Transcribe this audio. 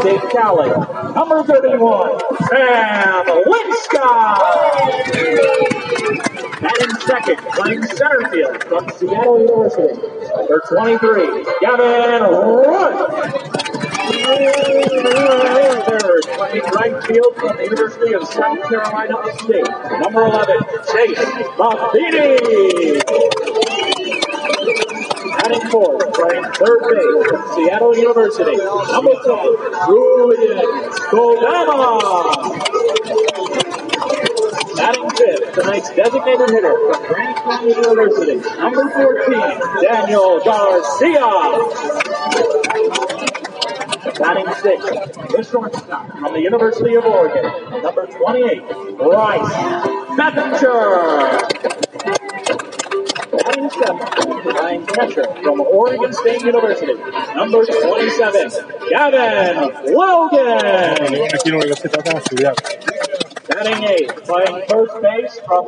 State Cali. Number 31, Sam Linska. in second, playing center field from Seattle University. Number 23, Gavin Root. Third, playing right field from the University of South Carolina State. Number 11, Chase Buffini. Batting fourth, playing third base Seattle University. Number 12, Julian Kodama. Batting fifth, tonight's designated hitter from Grand Canyon University. Number 14, Daniel Garcia. Batting sixth, the shortstop from the University of Oregon. Number 28, Bryce Bettinger. Ryan catcher from Oregon State University. Number 27, Gavin Logan. Aquí lo único que se trata es de. Batting eighth, playing first base from